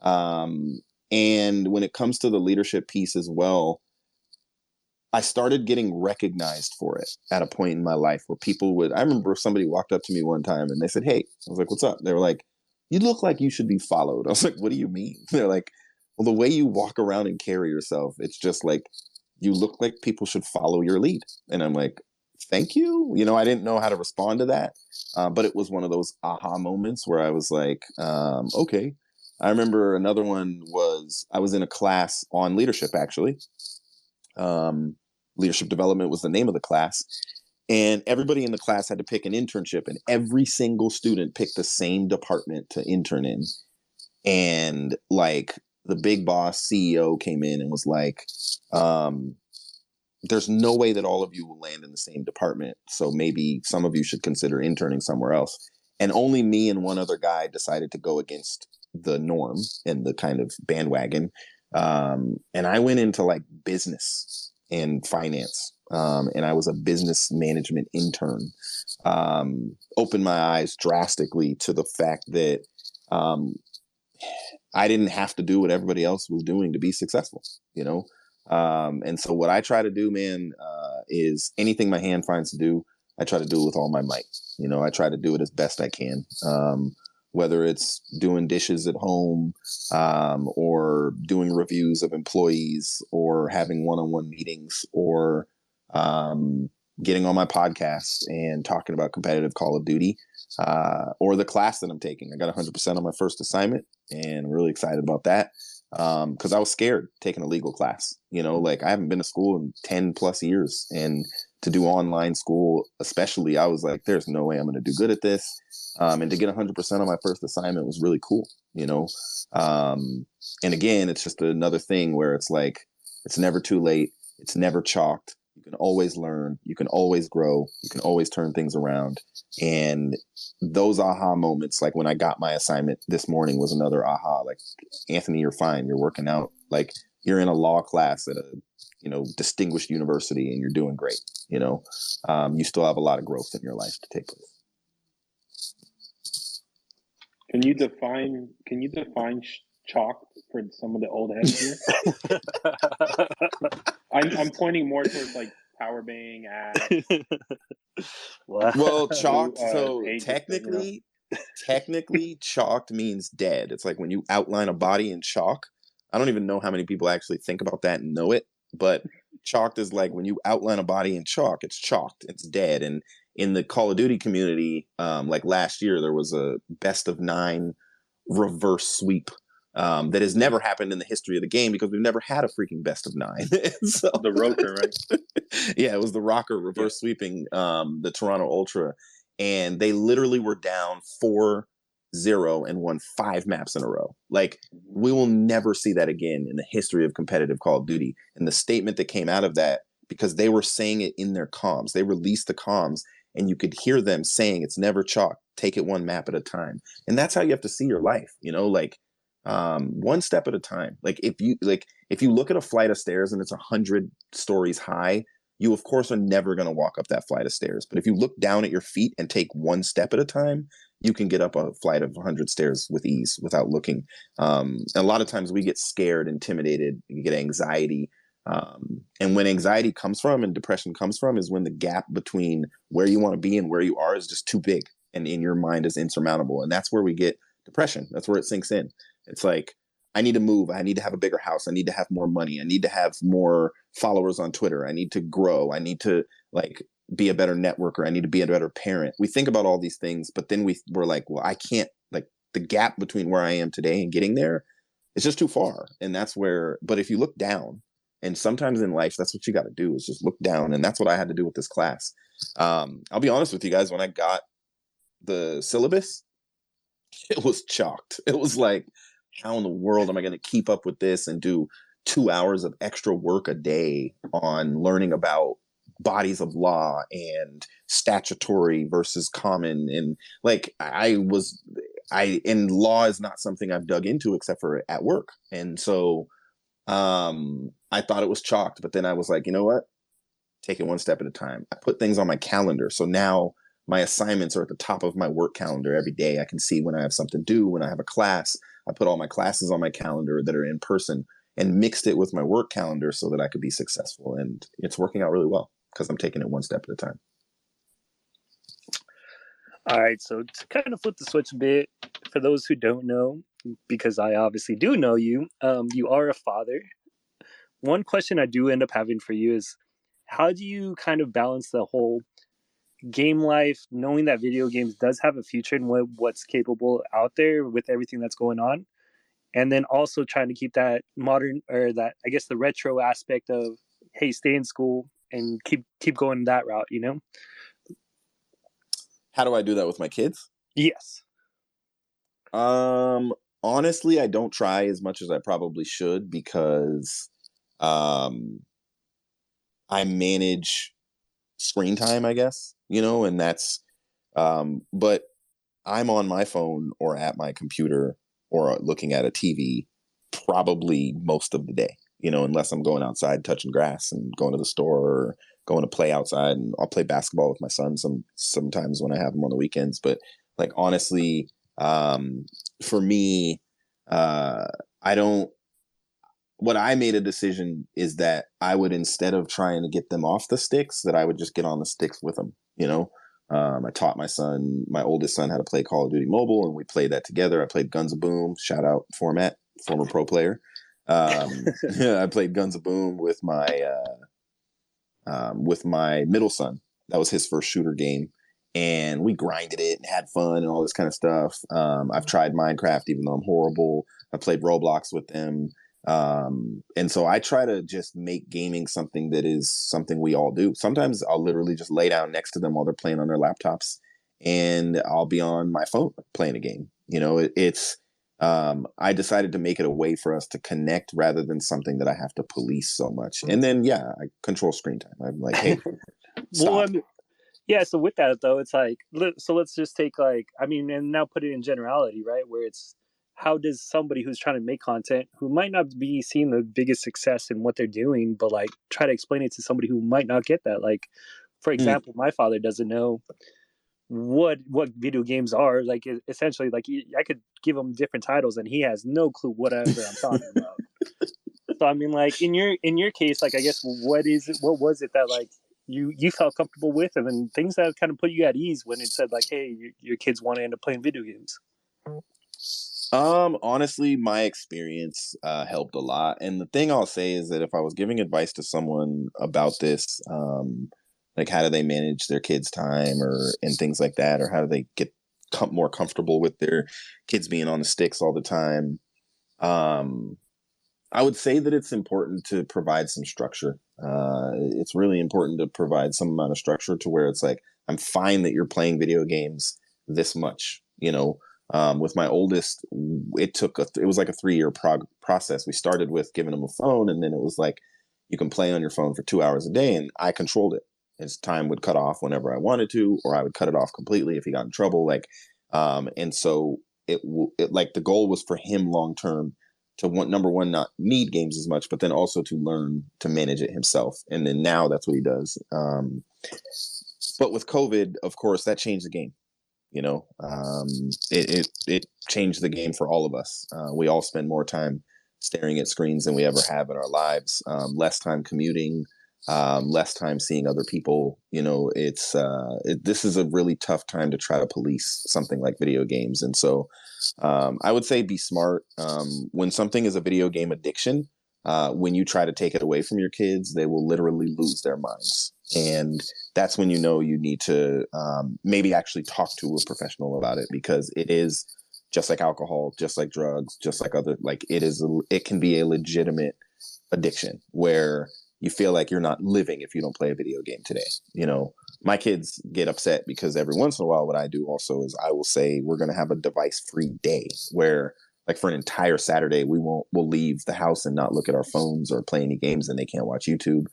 Um, and when it comes to the leadership piece as well, I started getting recognized for it at a point in my life where people would, I remember somebody walked up to me one time and they said, Hey, I was like, what's up? They were like, you look like you should be followed. [laughs] I was like, what do you mean? [laughs] They're like, well, the way you walk around and carry yourself, it's just like, you look like people should follow your lead. And I'm like, thank you. You know, I didn't know how to respond to that. Uh, but it was one of those aha moments where I was like, um, okay. I remember another one was I was in a class on leadership, actually. Um, leadership development was the name of the class. And everybody in the class had to pick an internship, and every single student picked the same department to intern in. And like the big boss CEO came in and was like, um, there's no way that all of you will land in the same department. So maybe some of you should consider interning somewhere else. And only me and one other guy decided to go against the norm and the kind of bandwagon. Um, and I went into like business and finance. Um, and I was a business management intern. Um, opened my eyes drastically to the fact that um, [sighs] I didn't have to do what everybody else was doing to be successful, you know? Um, and so what I try to do, man, uh, is anything my hand finds to do, I try to do it with all my might. You know, I try to do it as best I can. Um, whether it's doing dishes at home, um, or doing reviews of employees, or having one-on-one meetings, or um, getting on my podcast and talking about competitive Call of Duty, uh, or the class that I'm taking. I got 100% on my first assignment, and I'm really excited about that because um, I was scared taking a legal class. You know, like I haven't been to school in 10 plus years. And to do online school, especially, I was like, there's no way I'm going to do good at this. Um, and to get 100% on my first assignment was really cool, you know? Um, and again, it's just another thing where it's like, it's never too late. It's never chalked. You can always learn. You can always grow. You can always turn things around. And those aha moments, like when I got my assignment this morning, was another aha. Like, Anthony, you're fine. You're working out. Like, you're in a law class at a you know distinguished university and you're doing great you know um, you still have a lot of growth in your life to take place can you define can you define chalk for some of the old heads here [laughs] I'm, I'm pointing more towards like power bang [laughs] well chalked uh, so technically you know? technically chalked means dead it's like when you outline a body in chalk I don't even know how many people actually think about that and know it, but chalked is like when you outline a body in chalk, it's chalked, it's dead. And in the Call of Duty community, um, like last year, there was a best of nine reverse sweep um, that has never happened in the history of the game because we've never had a freaking best of nine. [laughs] so, the Røkkr, right? [laughs] yeah, it was the Røkkr reverse yeah. sweeping um, the Toronto Ultra, and they literally were down four zero and won five maps in a row. Like we will never see that again in the history of competitive Call of Duty. And the statement that came out of that, because they were saying it in their comms, they released the comms and you could hear them saying it's never chalk, take it one map at a time. And that's how you have to see your life, you know, like um, one step at a time. Like if you like if you look at a flight of stairs and it's a hundred stories high, you of course are never going to walk up that flight of stairs. But if you look down at your feet and take one step at a time, you can get up a flight of 100 stairs with ease without looking. Um, and a lot of times we get scared, intimidated, you get anxiety. Um, and when anxiety comes from and depression comes from is when the gap between where you want to be and where you are is just too big and in your mind is insurmountable. And that's where we get depression. That's where it sinks in. It's like, I need to move. I need to have a bigger house. I need to have more money. I need to have more followers on Twitter. I need to grow. I need to like be a better networker. I need to be a better parent. We think about all these things, but then we we're like, well, I can't like the gap between where I am today and getting there is just too far. And that's where, but if you look down, and sometimes in life, that's what you got to do is just look down. And that's what I had to do with this class. Um, I'll be honest with you guys, when I got the syllabus, [laughs] it was chalked. It was like, how in the world am I going to keep up with this and do two hours of extra work a day on learning about bodies of law and statutory versus common? And like i was i and law is not something i've dug into except for at work. And so um i thought it was chalked but then i was like you know what? Take it one step at a time. I put things on my calendar. So now my assignments are at the top of my work calendar every day i can see when i have something due, when i have a class i put all my classes on my calendar that are in person and mixed it with my work calendar so that i could be successful and it's working out really well because I'm taking it one step at a time. All right, so to kind of flip the switch a bit, for those who don't know, because I obviously do know you, um, you are a father. One question I do end up having for you is how do you kind of balance the whole game life, knowing that video games does have a future and what, what's capable out there with everything that's going on, and then also trying to keep that modern or that I guess the retro aspect of hey, stay in school, and keep keep going that route you know? How do i do that with my kids? Yes. Um honestly i don't try as much as i probably should because um i manage screen time i guess you know and that's um but i'm on my phone or at my computer or looking at a tv probably most of the day you know, unless I'm going outside touching grass and going to the store or going to play outside and I'll play basketball with my son some sometimes when I have him on the weekends. But like honestly, um, for me, uh, I don't what I made a decision is that I would instead of trying to get them off the sticks, that I would just get on the sticks with them. You know, um, I taught my son, my oldest son, how to play Call of Duty Mobile, and we played that together. I played Guns of Boom. Shout out Phormat, former pro player. Um, [laughs] [laughs] I played Guns of Boom with my uh, um, with my middle son. That was his first shooter game, and we grinded it and had fun and all this kind of stuff. Um, I've tried Minecraft, even though I'm horrible. I played Roblox with them, um, and so I try to just make gaming something that is something we all do. Sometimes I'll literally just lay down next to them while they're playing on their laptops, and I'll be on my phone playing a game. You know, it, it's um, I decided to make it a way for us to connect rather than something that I have to police so much. And then, yeah, I control screen time. I'm like, hey, [laughs] well, I mean, yeah. So with that though, it's like, so let's just take like, I mean, and now put it in generality, right? Where it's how does somebody who's trying to make content who might not be seeing the biggest success in what they're doing, but like try to explain it to somebody who might not get that. Like, for hmm. example, mm. my father doesn't know what what video games are like essentially like i could give him different titles and he has no clue whatever i'm talking about so i mean like in your in your case like i guess what is it what was it that like you you felt comfortable with and then things that kind of put you at ease when it said like hey your, your kids want to end up playing video games um honestly my experience uh helped a lot and the thing i'll say is that if i was giving advice to someone about this um like how do they manage their kids time or and things like that or how do they get com- more comfortable with their kids being on the sticks all the time um i would say that it's important to provide some structure. Uh it's really important to provide some amount of structure to where it's like i'm fine that you're playing video games this much you know um, with my oldest it took a it was like a three year prog- process we started with giving him a phone and then it was like you can play on your phone for two hours a day and i controlled it his time would cut off whenever I wanted to, or I would cut it off completely if he got in trouble. Like, um, and so it, it like the goal was for him long term to want number one not need games as much, but then also to learn to manage it himself. And then now that's what he does. Um, but with COVID, of course, that changed the game. You know, um, it, it it changed the game for all of us. Uh, we all spend more time staring at screens than we ever have in our lives. Um, less time commuting um, less time seeing other people. You know, it's uh, it, this is a really tough time to try to police something like video games, and so um, I would say be smart. Um, when something is a video game addiction, uh, when you try to take it away from your kids, they will literally lose their minds, and that's when you know you need to um, maybe actually talk to a professional about it because it is just like alcohol, just like drugs, just like other like it is. A, it can be a legitimate addiction where you feel like you're not living if you don't play a video game today. You know, my kids get upset because every once in a while, what I do also is I will say we're going to have a device free day where, like, for an entire Saturday, we won't we'll leave the house and not look at our phones or play any games, and they can't watch YouTube.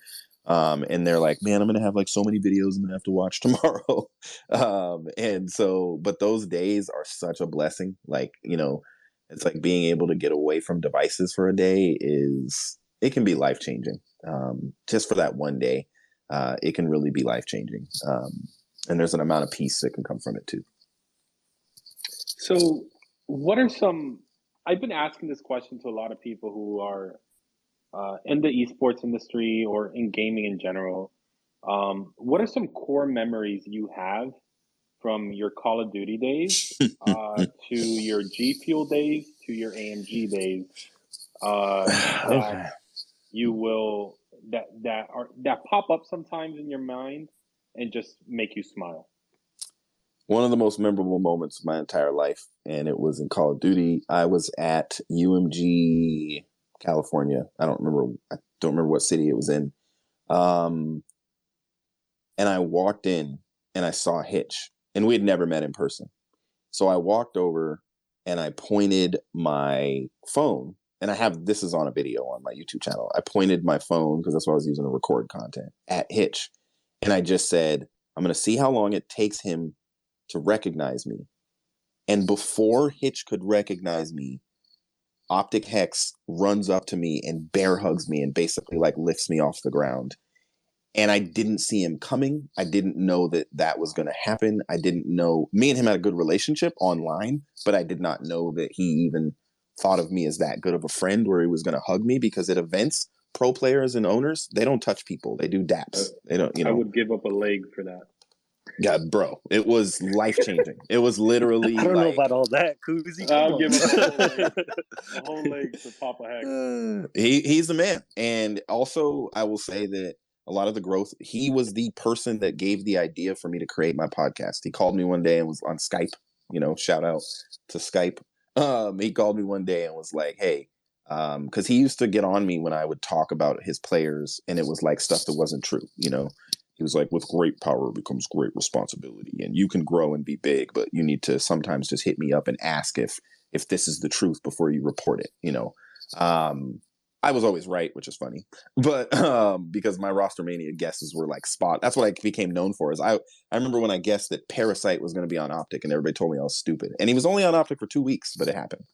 Um, and they're like, man, I'm gonna have like so many videos I'm gonna have to watch [laughs] tomorrow. um, and so, but those days are such a blessing. Like, you know, it's like being able to get away from devices for a day is it can be life changing um, just for that one day, uh, it can really be life changing. Um, and there's an amount of peace that can come from it too. So, what are some? I've been asking this question to a lot of people who are uh, in the esports industry or in gaming in general. Um, what are some core memories you have from your Call of Duty days [laughs] uh, to your G Fuel days to your AMG days? Uh, [sighs] okay you will that that are that pop up sometimes in your mind and just make you smile? One of the most memorable moments of my entire life, and it was in Call of Duty. I was at UMG California. I don't remember. I don't remember what city it was in. Um, and I walked in and I saw Hitch, and we had never met in person. So I walked over and I pointed my phone and I have this is on a video on my YouTube channel. I pointed my phone because that's what I was using to record content at Hitch, and I just said, "I'm going to see how long it takes him to recognize me." And before Hitch could recognize me, Optic Hex runs up to me and bear hugs me and basically like lifts me off the ground. And I didn't see him coming. I didn't know that that was going to happen. I didn't know me and him had a good relationship online, but I did not know that he even thought of me as that good of a friend where he was going to hug me because at events, pro players and owners, they don't touch people. They do daps. Uh, they don't, you know. I would give up a leg for that. Yeah, bro, it was life changing. it was literally. I don't like, know about all that, Koozie. I'll give up [laughs] a whole leg, a whole leg to Papa Heck. [sighs] he he's the man, and also I will say that a lot of the growth. He was the person that gave the idea for me to create my podcast. He called me one day and was on Skype. You know, shout out to Skype um, he called me one day and was like, "Hey," because um, he used to get on me when I would talk about his players, and it was like stuff that wasn't true. You know, he was like, "With great power becomes great responsibility, and you can grow and be big, but you need to sometimes just hit me up and ask if if this is the truth before you report it. You know, um, I was always right, which is funny, but [laughs] um, because my roster mania guesses were like spot. That's what I became known for. Is I I remember when I guessed that Parasite was going to be on Optic, and everybody told me I was stupid, and he was only on Optic for two weeks, but it happened.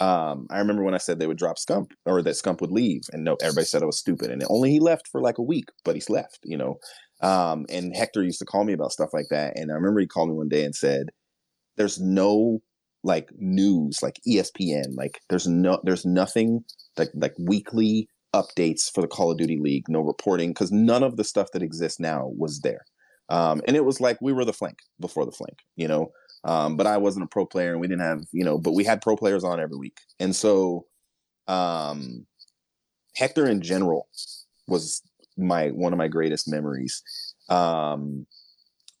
Um, I remember when I said they would drop Scump or that Scump would leave, and no, everybody said I was stupid, and only he left for like a week, but he's left, you know. Um, and Hector used to call me about stuff like that, and I remember he called me one day and said, "There's no like news, like ESPN, like there's no, there's nothing like like weekly updates for the Call of Duty League, no reporting, because none of the stuff that exists now was there." Um, and it was like we were the flank before the flank, you know. Um, but I wasn't a pro player and we didn't have, you know, but we had pro players on every week. And so um, Hector in general was my one of my greatest memories. Um,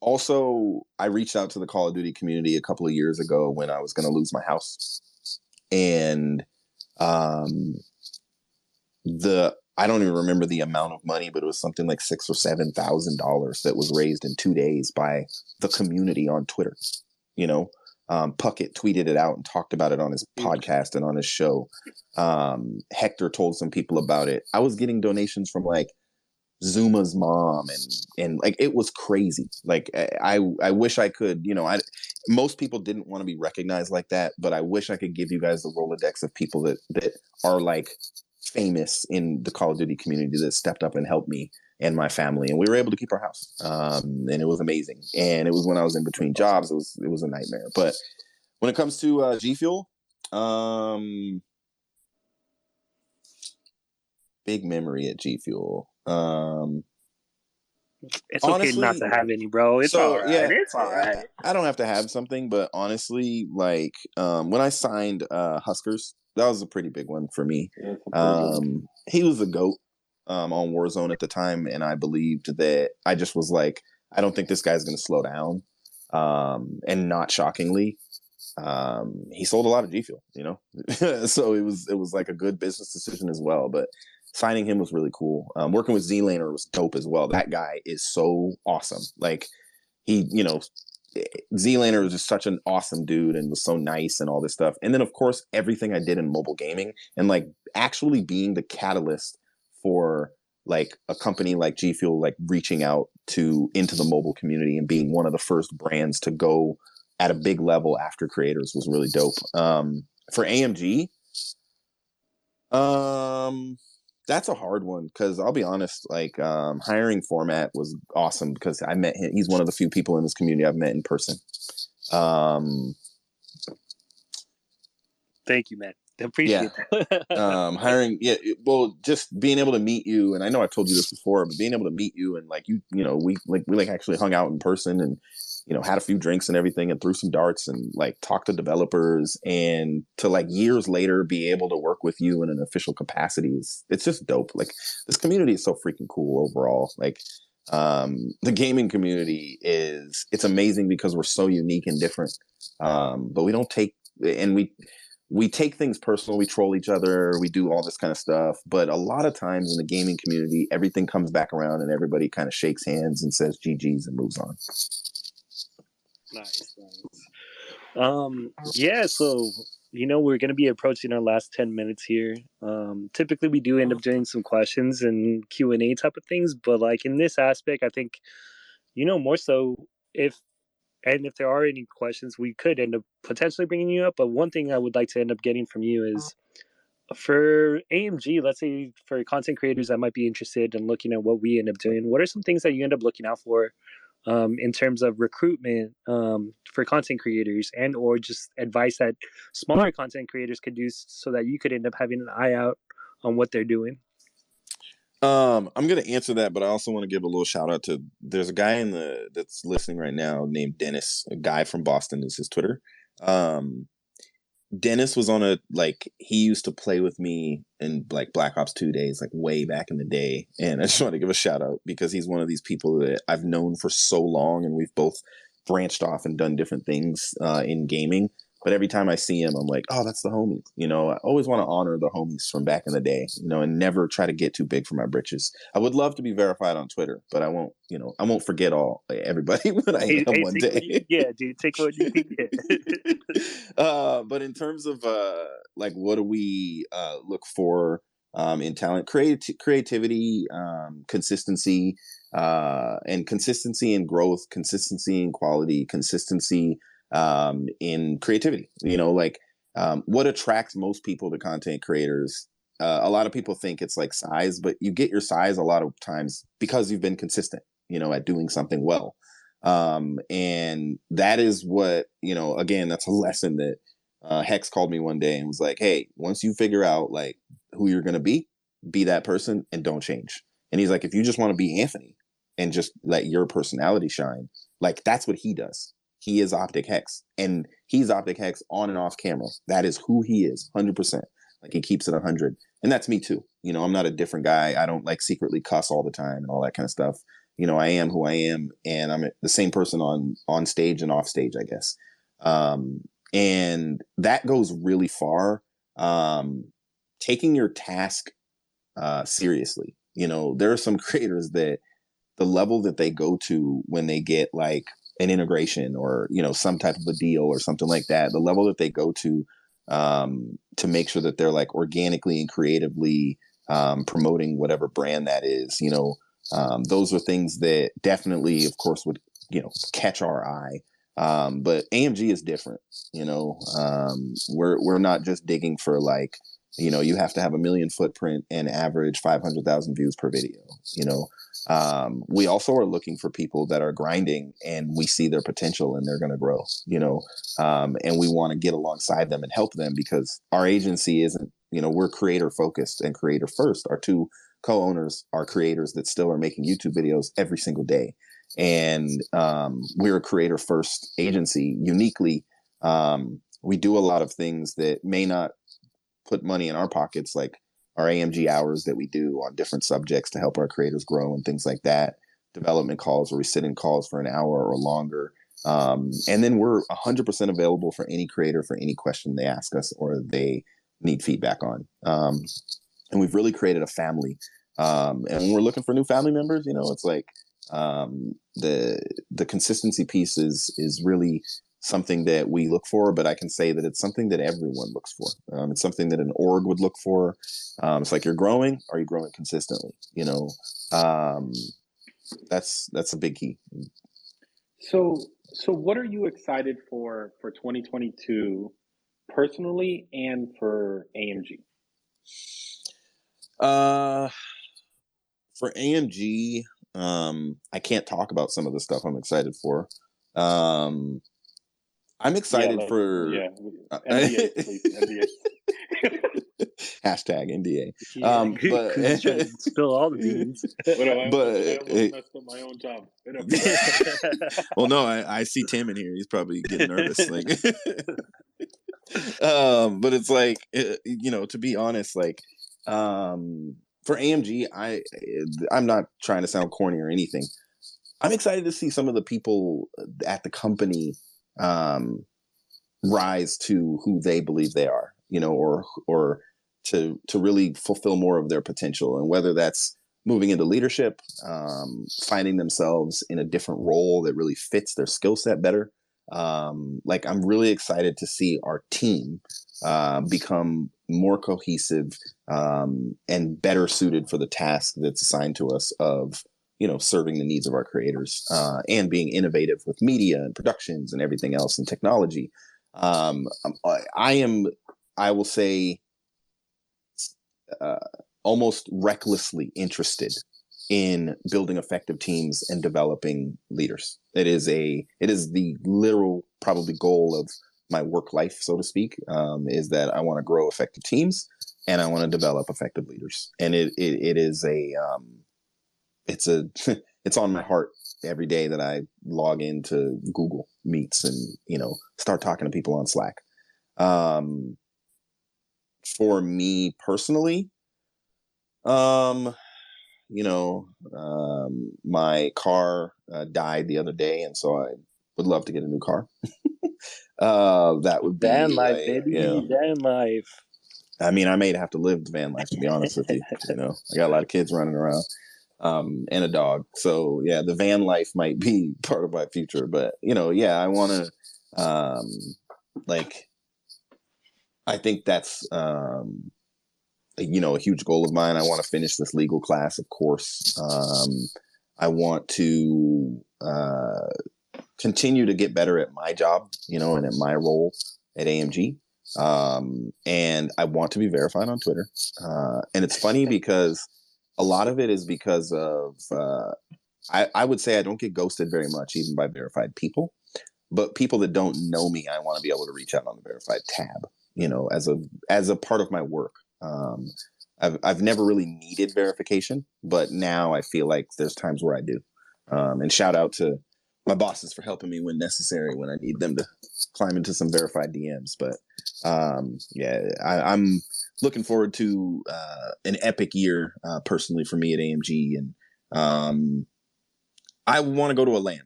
also, I reached out to the Call of Duty community a couple of years ago when I was going to lose my house. And um, the I don't even remember the amount of money, but it was something like six or seven thousand dollars that was raised in two days by the community on Twitter you know um, Puckett tweeted it out and talked about it on his podcast and on his show. Um, Hector told some people about it. I was getting donations from like Zuma's mom and and like it was crazy. Like I I wish I could, you know, I most people didn't want to be recognized like that, but I wish I could give you guys the Rolodex of people that that are like famous in the Call of Duty community that stepped up and helped me and my family, and we were able to keep our house. Um, and it was amazing. And it was when I was in between jobs. It was it was a nightmare. But when it comes to uh, G Fuel, um, big memory at G Fuel. Um, it's honestly, okay not to have any, bro. It's so, all right. Yeah, it's all right. I, I don't have to have something, but honestly, like um, when I signed uh, HusKerrs, that was a pretty big one for me. Um, he was a goat um, on Warzone at the time, and I believed that I just was like, I don't think this guy's going to slow down. Um, and not shockingly, um, he sold a lot of G Fuel, you know, [laughs] so it was it was like a good business decision as well. But signing him was really cool. Um, working with ZLaner was dope as well. That guy is so awesome. Like he, you know, ZLaner was just such an awesome dude and was so nice and all this stuff. And then of course everything I did in mobile gaming and like actually being the catalyst for like a company like G Fuel like reaching out to into the mobile community and being one of the first brands to go at a big level after creators was really dope. Um, for AMG, um, that's a hard one because I'll be honest, like um, hiring Phormat was awesome because I met him. He's one of the few people in this community I've met in person. Um, Thank you, man. Appreciate yeah. that. [laughs] um, hiring, yeah, well, just being able to meet you, and I know I've told you this before, but being able to meet you and like you, you know, we like we like actually hung out in person and you know had a few drinks and everything and threw some darts and like talked to developers and to like years later be able to work with you in an official capacity is it's just dope. Like this community is so freaking cool overall. Like um the gaming community is it's amazing because we're so unique and different um but we don't take and we we take things personal, we troll each other, we do all this kind of stuff. But a lot of times in the gaming community, everything comes back around and everybody kind of shakes hands and says GG's and moves on. Nice. Um, yeah, so you know we're going to be approaching our last 10 minutes here um, typically we do end up doing some questions and q&a type of things but like in this aspect i think you know more so if and if there are any questions, we could end up potentially bringing you up. But one thing I would like to end up getting from you is for AMG, let's say for content creators that might be interested in looking at what we end up doing, what are some things that you end up looking out for um, in terms of recruitment um, for content creators and or just advice that smaller content creators could do so that you could end up having an eye out on what they're doing? Um, I'm gonna answer that, but I also want to give a little shout out to there's a guy in the that's listening right now named Dennis, a guy from Boston is his Twitter. Um Dennis was on a like he used to play with me in like Black Ops 2 days, like way back in the day. And I just [laughs] want to give a shout out because he's one of these people that I've known for so long and we've both branched off and done different things uh, in gaming. But every time I see him, I'm like, oh, that's the homie. You know, I always want to honor the homies from back in the day, you know, and never try to get too big for my britches. I would love to be verified on Twitter, but I won't, you know, I won't forget all like, everybody [laughs] when I Hey, am hey, one day. get, dude. Take what you can get. [laughs] uh, but in terms of uh, like, what do we uh, look for um, in talent? Creati- creativity, um, consistency, uh, and consistency in growth, consistency in quality, consistency um, in creativity. You know, like um, what attracts most people to content creators. Uh, a lot of people think it's like size, but you get your size a lot of times because you've been consistent. You know, at doing something well um, and that is what you know again that's a [laughs] lesson that uh, hex called me one day and was like hey once you figure out like who you're going to be be that person and don't change and he's like if you just want to be anthony and just let your personality shine like that's what he does he is optic hex and he's optic hex on and off camera. That is who he is 100% like he keeps it 100 and that's me too. You know i'm not a different guy. I don't like secretly cuss all the time and all that kind of stuff. You know i am who i am and i'm the same person on on stage and off stage i guess. Um and that goes really far um taking your task uh seriously. You know there are some [laughs] creators that the level that they go to when they get like an integration or you know some type of a deal or something like that the level that they go to um to make sure that they're like organically and creatively um promoting whatever brand that is you know um, those are things that definitely, of course, would you know catch our eye. Um, but AMG is different. You know, um, we're we're not just digging for like you know you have to have a million footprint and average five hundred thousand views per video. You know, um, we also are looking for people that are grinding and we see their potential and they're going to grow. You know, um, and we want to get alongside them and help them because our agency isn't. You know, we're creator focused and creator first. Our two co-owners are creators that still are making YouTube videos every single day. And um, we're a creator first agency. Uniquely, um, we do a lot of things that may not put money in our pockets, like our AMG hours that we do on different subjects to help our creators grow and things like that. Development calls where we sit in calls for an hour or longer. Um, and then we're 100% available for any creator for any question they ask us or they need feedback on. Um, and we've really created a family. Um, and we're looking for new family members, you know, it's like um, the the consistency piece is is really something that we look for. But I can say that it's something that everyone looks for. Um, it's something that an org would look for. Um, it's like you're growing. Are you growing consistently? You know, um, that's that's a big key. So, so what are you excited for for 2022, personally and for AMG? Uh, for AMG, um, I can't talk about some of the stuff I'm excited for. Um, I'm Yeah, excited like for yeah, uh, NDA, [laughs] please, NDA. hashtag NDA. Yeah, Um, [laughs] but- Coos spill all the [laughs] beans. What I, But, I almost eh, my own job. Well, no, I, I see Tim in here. He's probably getting nervous. Like, um, but it's like, uh, you know, to be honest, like, um, for AMG, I, I'm not trying to sound corny or anything. I'm excited to see some of the people at the company, um, rise to who they believe they are, you know, or, or to, to really fulfill more of their potential. And whether that's moving into leadership, um, finding themselves in a different role that really fits their skill set better. Um, like I'm really excited to see our team uh, become more cohesive um, and better suited for the task that's assigned to us of you know serving the needs of our creators uh, and being innovative with media and productions and everything else and technology. Um, I, I am, I will say, uh, almost recklessly interested in building effective teams and developing leaders. It is a it is the literal probably goal of my work life, so to speak, um, is that I want to grow effective teams and I want to develop effective leaders. And it it, it is a um, it's a [laughs] it's on my heart every day that I log into Google Meets and you know start talking to people on Slack. Um, for me personally, um, you know, um, my car uh, died the other day, and so I would love to get a new car. [laughs] Uh, that would be Van life, like, baby. yeah. Van life. I mean, I may have to live the van life to be honest with you. You know, I got a lot of kids running around, um, and a dog. So yeah, the van life might be [laughs] part of my future. But you know, yeah, I want to, um, like, I think that's, um, you know, a huge goal of mine. I want to finish this legal class, of course. Um, I want to uh, continue to get better at my job, you know, and at my role at AMG um, and I want to be verified on Twitter. Uh, and it's funny because a lot of it is because of uh, I, I would say I don't get ghosted very much, even by verified people. But people that don't know me, I want to be able to reach out on the verified tab, you know, as a as a part of my work. Um, I've I've never really needed verification, but now I feel like there's times where I do. Um, and shout out to my bosses for helping me when necessary when I need them to climb into some verified DMs. But um, yeah, I, am looking forward to uh, an epic year uh, personally for me at AMG, and um, I want to go to a LAN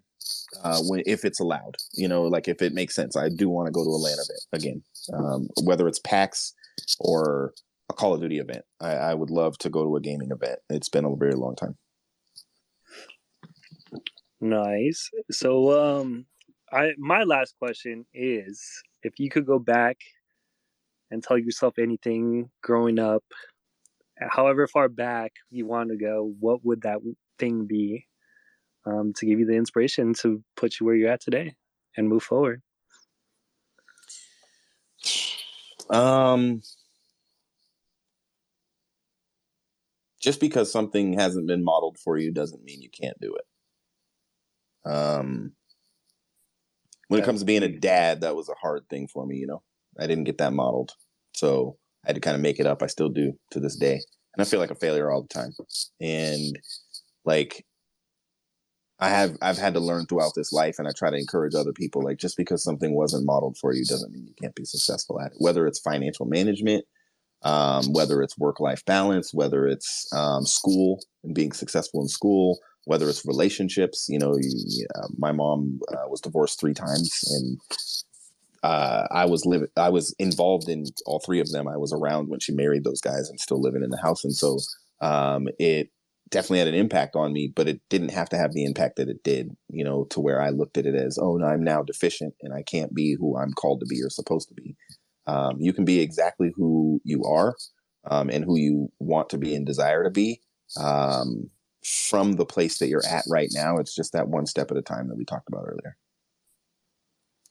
uh, when if it's allowed. You know, like if it makes sense, I do want to go to a LAN event again, um, whether it's PAX or a Call of Duty event. I, I would love to go to a gaming event. It's been a very long time. Nice. So, um, I my last question is: if you could go back and tell yourself anything growing up, however far back you want to go, what would that thing be um, to give you the inspiration to put you where you're at today and move forward? Um, just because something hasn't been modeled for you doesn't mean you can't do it. Um, when it comes to being a dad, that was a hard thing for me. You know, I didn't get that modeled, so I had to kind of make it up. I still do to this day, and I feel like a failure all the time. And like, I have I've had to learn throughout this life, and I try to encourage other people. Like, just because something wasn't modeled for you doesn't mean you can't be successful at it. Whether it's financial management, um, whether it's work life balance, whether it's um, school and being successful in school, whether it's relationships. You know, you, uh, my mom uh, was divorced three times, and uh, I was living. I was involved in all three of them. I was around when she married those guys, and still living in the house, and so um, it definitely had an impact on me. But it didn't have to have the impact that it did. You know, to where I looked at it as, oh, no, I'm now deficient, and I can't be who I'm called to be or supposed to be. Um, you can be exactly who you are um, and who you want to be and desire to be. Um, from the place that you're at right now. It's just that one step at a time that we talked about earlier.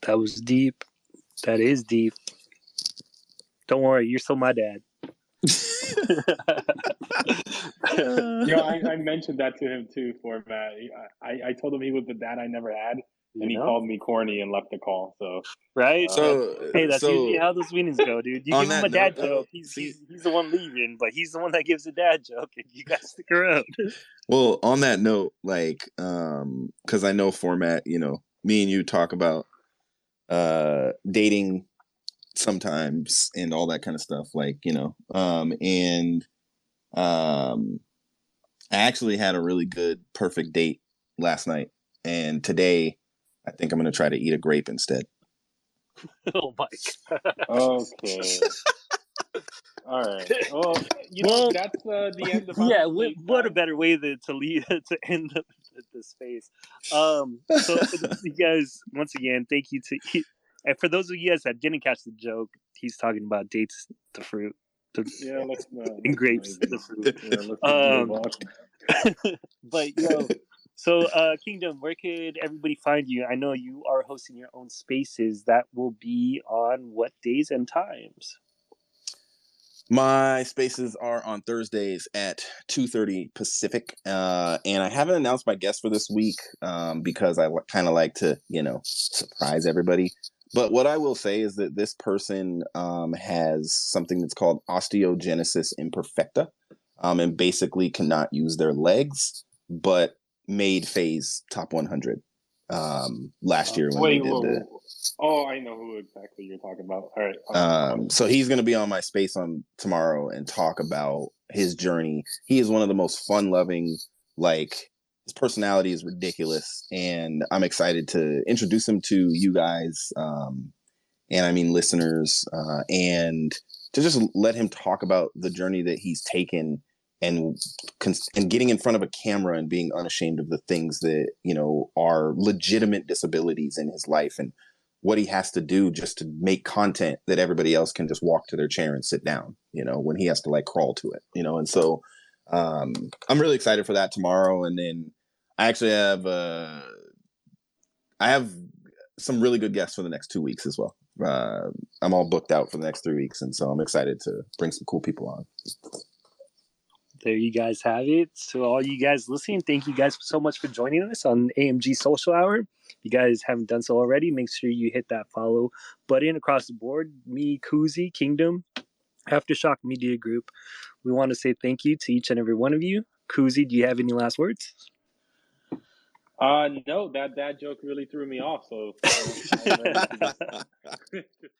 That was deep. That is deep. Don't worry, you're still my dad. [laughs] you know, I, I, mentioned that to him too, Phormat. I, I told him he was the dad I never had, and he called me corny and left the call. So right. Uh, so hey, that's so, usually how those meetings go, dude. You give him a dad note, joke. He's, he's he's the one leaving, but he's the one that gives a dad joke, and you guys stick around. [laughs] well, on that note, like, um, because I know Phormat, you know, me and you talk about uh dating sometimes and all that kind of stuff, like you know, um, and um, I actually had a really good perfect date last night, and today I think I'm going to try to eat a grape instead. [laughs] oh my god. Okay. [laughs] All right. Well, you know well, that's uh, the end of yeah. What, what, a better way to to lead [laughs] to end the, the space. Um. So you [laughs] guys, once again, thank you to. And for those of you guys that didn't catch the joke, he's talking about dates, the fruit, the, yeah, let's, and grapes, the fruit. Yeah, um, [laughs] but you know, so, uh, Kingdom, where could everybody find you? I know you are hosting your own spaces. That will be on what days and times? My spaces are on Thursdays at 2.30 Pacific. Uh, and I haven't announced my guest for this week um, because I kind of like to, you know, surprise everybody. But what I will say is that this person um, has something that's called osteogenesis imperfecta um, and basically cannot use their legs, but made phase top 100 um, last year when Wait, they did whoa, the. Oh, I know who exactly you're talking about. All right. Um, so he's going to be on my space on tomorrow and talk about his journey. He is one of the most fun-loving, like his personality is ridiculous, and I'm excited to introduce him to you guys. Um, and I mean listeners, uh, and to just let him talk about the journey that he's taken and and getting in front of a camera and being unashamed of the things that you know are legitimate disabilities in his life and what he has to do just to make content that everybody else can just walk to their chair and sit down you know when he has to like crawl to it you know? And so um i'm really excited for that tomorrow. And then i actually have uh i have some really good guests for the next two weeks as well. Uh i'm all booked out for the next three weeks. And so i'm excited to bring some cool people on there you guys have it. So all you guys listening, thank you guys so much for joining us on AMG Social Hour. If you guys haven't done so already, make sure you hit that follow button across the board. Me, Koozie, Kingdom, Aftershock Media Group. We want to say thank you to each and every one of you. Koozie, do you have any last words? Uh no, that that joke really threw me off. So [laughs] [laughs]